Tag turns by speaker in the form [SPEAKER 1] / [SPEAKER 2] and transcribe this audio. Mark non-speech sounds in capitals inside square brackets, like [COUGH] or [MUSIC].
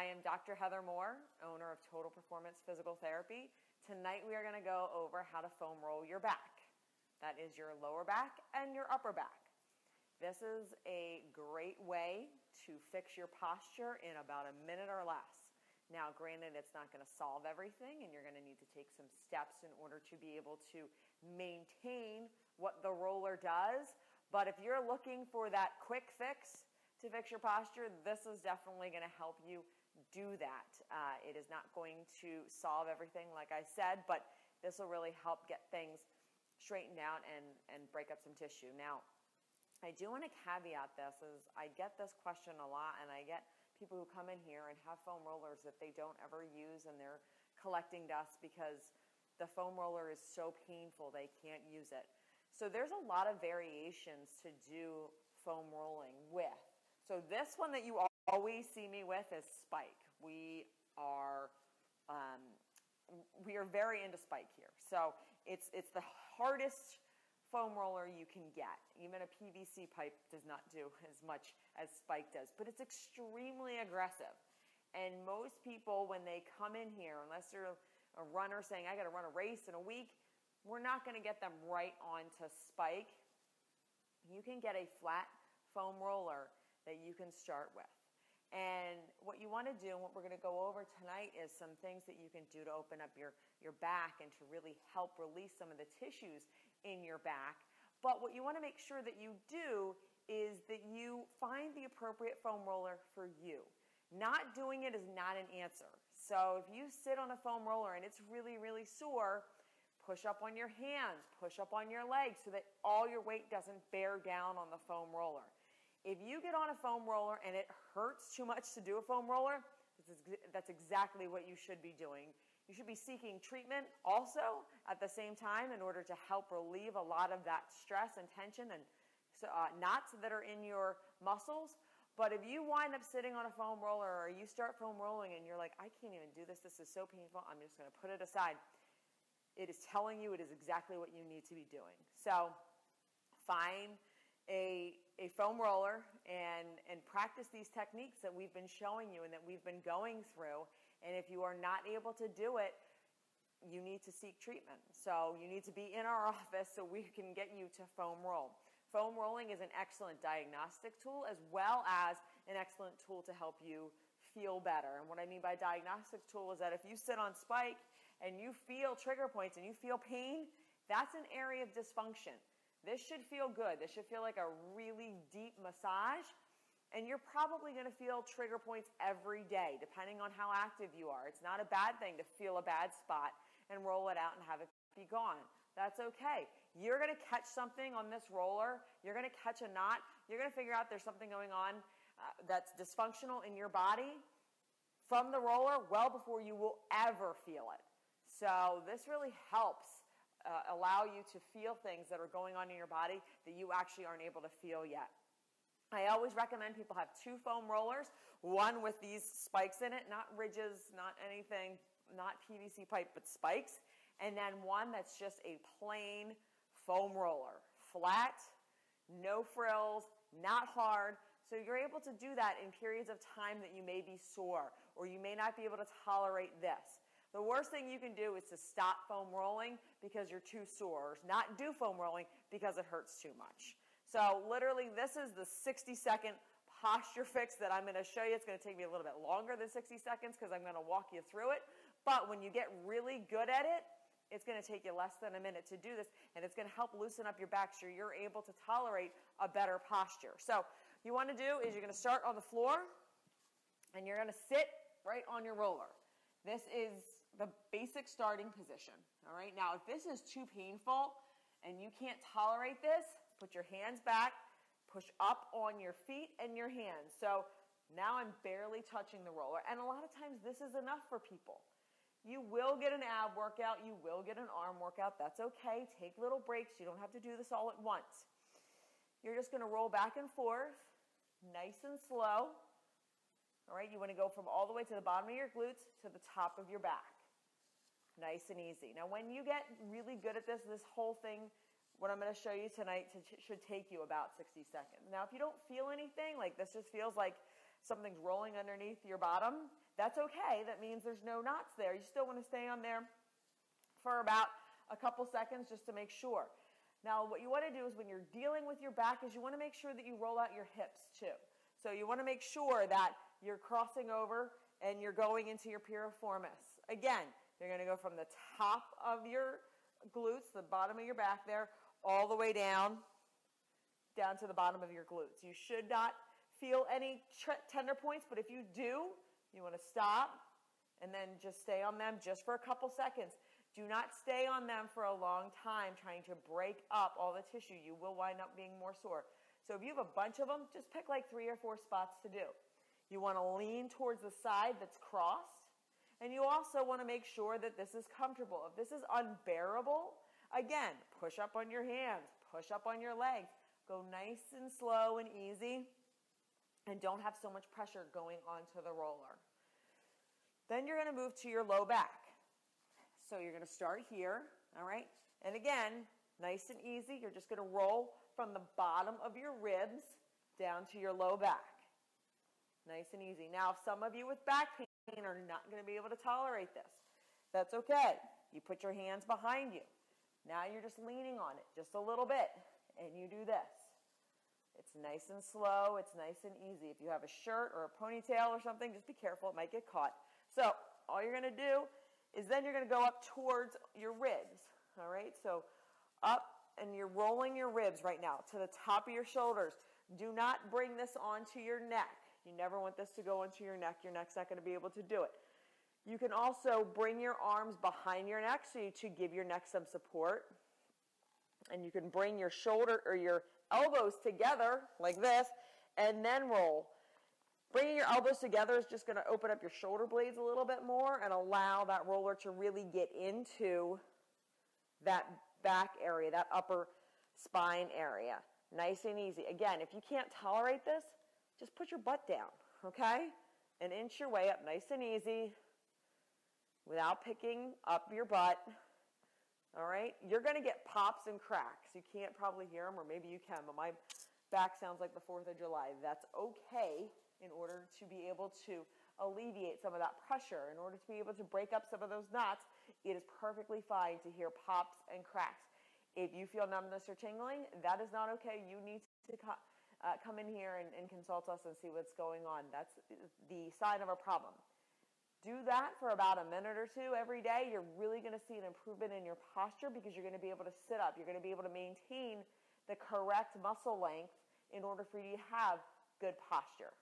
[SPEAKER 1] I am Dr. Heather Moore, owner of Total Performance Physical Therapy. Tonight we are going to go over how to foam roll your back. That is your lower back and your upper back. This is a great way to fix your posture in about a minute or less. Now, granted, it's not going to solve everything, and you're going to need to take some steps in order to be able to maintain what the roller does. But if you're looking for that quick fix to fix your posture, this is definitely going to help you do that. Uh, it is not going to solve everything, like I said, but this will really help get things straightened out and, and break up some tissue. Now, I do want to caveat this is I get this question a lot and I get people who come in here and have foam rollers that they don't ever use and they're collecting dust because the foam roller is so painful they can't use it. So there's a lot of variations to do foam rolling with. So this one that you always see me with is spike. We are um, we are very into spike here. So it's it's the hardest foam roller you can get. Even a PVC pipe does not do [LAUGHS] as much as spike does, but it's extremely aggressive. And most people, when they come in here, unless they're a runner saying, I got to run a race in a week, we're not going to get them right onto spike. You can get a flat foam roller that you can start with. And what you want to do, and what we're going to go over tonight, is some things that you can do to open up your, your back and to really help release some of the tissues in your back. But what you want to make sure that you do is that you find the appropriate foam roller for you. Not doing it is not an answer. So if you sit on a foam roller and it's really, really sore, push up on your hands, push up on your legs so that all your weight doesn't bear down on the foam roller. If you get on a foam roller and it hurts too much to do a foam roller, that's exactly what you should be doing. You should be seeking treatment also at the same time in order to help relieve a lot of that stress and tension and uh, knots that are in your muscles. But if you wind up sitting on a foam roller or you start foam rolling and you're like, I can't even do this, this is so painful, I'm just going to put it aside, it is telling you it is exactly what you need to be doing. So find a, a foam roller and, and practice these techniques that we've been showing you and that we've been going through. And if you are not able to do it, you need to seek treatment. So you need to be in our [LAUGHS] office so we can get you to foam roll. Foam rolling is an excellent diagnostic tool as well as an excellent tool to help you feel better. And what I mean by diagnostic tool is that if you sit on spike and you feel trigger points and you feel pain, that's an area of dysfunction. This should feel good. This should feel like a really deep massage. And you're probably going to feel trigger points every day, depending on how active you are. It's not a bad thing to feel a bad spot and roll it out and have it be gone. That's okay. You're going to catch something on this roller. You're going to catch a knot. You're going to figure out there's something going on uh, that's dysfunctional in your body from the roller well before you will ever feel it. So this really helps uh, allow you to feel things that are going on in your body that you actually aren't able to feel yet. I always recommend people have two foam rollers, one with these spikes in it, not ridges, not anything, not PVC pipe, but spikes, and then one that's just a plain foam roller, flat, no frills, not hard. So you're able to do that in periods of time that you may be sore or you may not be able to tolerate this. The worst thing you can do is to stop foam rolling because you're too sore, not do foam rolling because it hurts too much. So literally, this is the 60 second posture fix that I'm going to show you. It's going to take me a little bit longer than 60 seconds because I'm going to walk you through it. But when you get really good at it, it's going to take you less than a minute to do this, and it's going to help loosen up your back so you're able to tolerate a better posture. So, you want to do is you're going to start on the floor, and you're going to sit right on your roller. This is the basic starting position. All right, now if this is too painful and you can't tolerate this, put your hands back, push up on your feet and your hands. So now I'm barely touching the roller. And a lot of times this is enough for people. You will get an ab workout, you will get an arm workout. That's okay. Take little breaks. You don't have to do this all at once. You're just going to roll back and forth, nice and slow. All right, you want to go from all the way to the bottom of your glutes to the top of your back. Nice and easy. Now, when you get really good at this, this whole thing, what I'm going to show you tonight to, should take you about 60 seconds. Now, if you don't feel anything, like this just feels like something's rolling underneath your bottom, that's okay. That means there's no knots there. You still want to stay on there for about a couple seconds just to make sure. Now, what you want to do is when you're dealing with your back is you want to make sure that you roll out your hips too. So you want to make sure that you're crossing over and you're going into your piriformis. Again, you're going to go from the top of your glutes, the bottom of your back there, all the way down, down to the bottom of your glutes. You should not feel any tender points, but if you do, you want to stop and then just stay on them just for a couple seconds. Do not stay on them for a long time trying to break up all the tissue. You will wind up being more sore. So if you have a bunch of them, just pick like three or four spots to do. You want to lean towards the side that's crossed. And you also want to make sure that this is comfortable. If this is unbearable, again, push up on your hands, push up on your legs. Go nice and slow and easy and don't have so much pressure going onto the roller. Then you're going to move to your low back. So you're going to start here, all right? And again, nice and easy. You're just going to roll from the bottom of your ribs down to your low back. Nice and easy. Now, if some of you with back pain are not going to be able to tolerate this, that's okay. You put your hands behind you. Now you're just leaning on it just a little bit, and you do this. It's nice and slow. It's nice and easy. If you have a shirt or a ponytail or something, just be careful. It might get caught. So all you're going to do is then you're going to go up towards your ribs. All right. So up and you're rolling your ribs right now to the top of your shoulders. Do not bring this onto your neck. You never want this to go onto your neck. Your neck's not going to be able to do it. You can also bring your arms behind your neck so you to give your neck some support. And you can bring your shoulder or your elbows together like this and then roll. Bringing your elbows together is just going to open up your shoulder blades a little bit more and allow that roller to really get into that back area, that upper spine area. Nice and easy. Again, if you can't tolerate this, just put your butt down, okay? And inch your way up nice and easy without picking up your butt. All right? You're going to get pops and cracks. You can't probably hear them, or maybe you can, but my back sounds like the 4th of July. That's okay in order to be able to alleviate some of that pressure, in order to be able to break up some of those knots. It is perfectly fine to hear pops and cracks. If you feel numbness or tingling, that is not okay. You need to uh, come in here and, and consult us and see what's going on. That's the sign of a problem do that for about a minute or two every day, you're really going to see an improvement in your posture because you're going to be able to sit up. You're going to be able to maintain the correct muscle length in order for you to have good posture.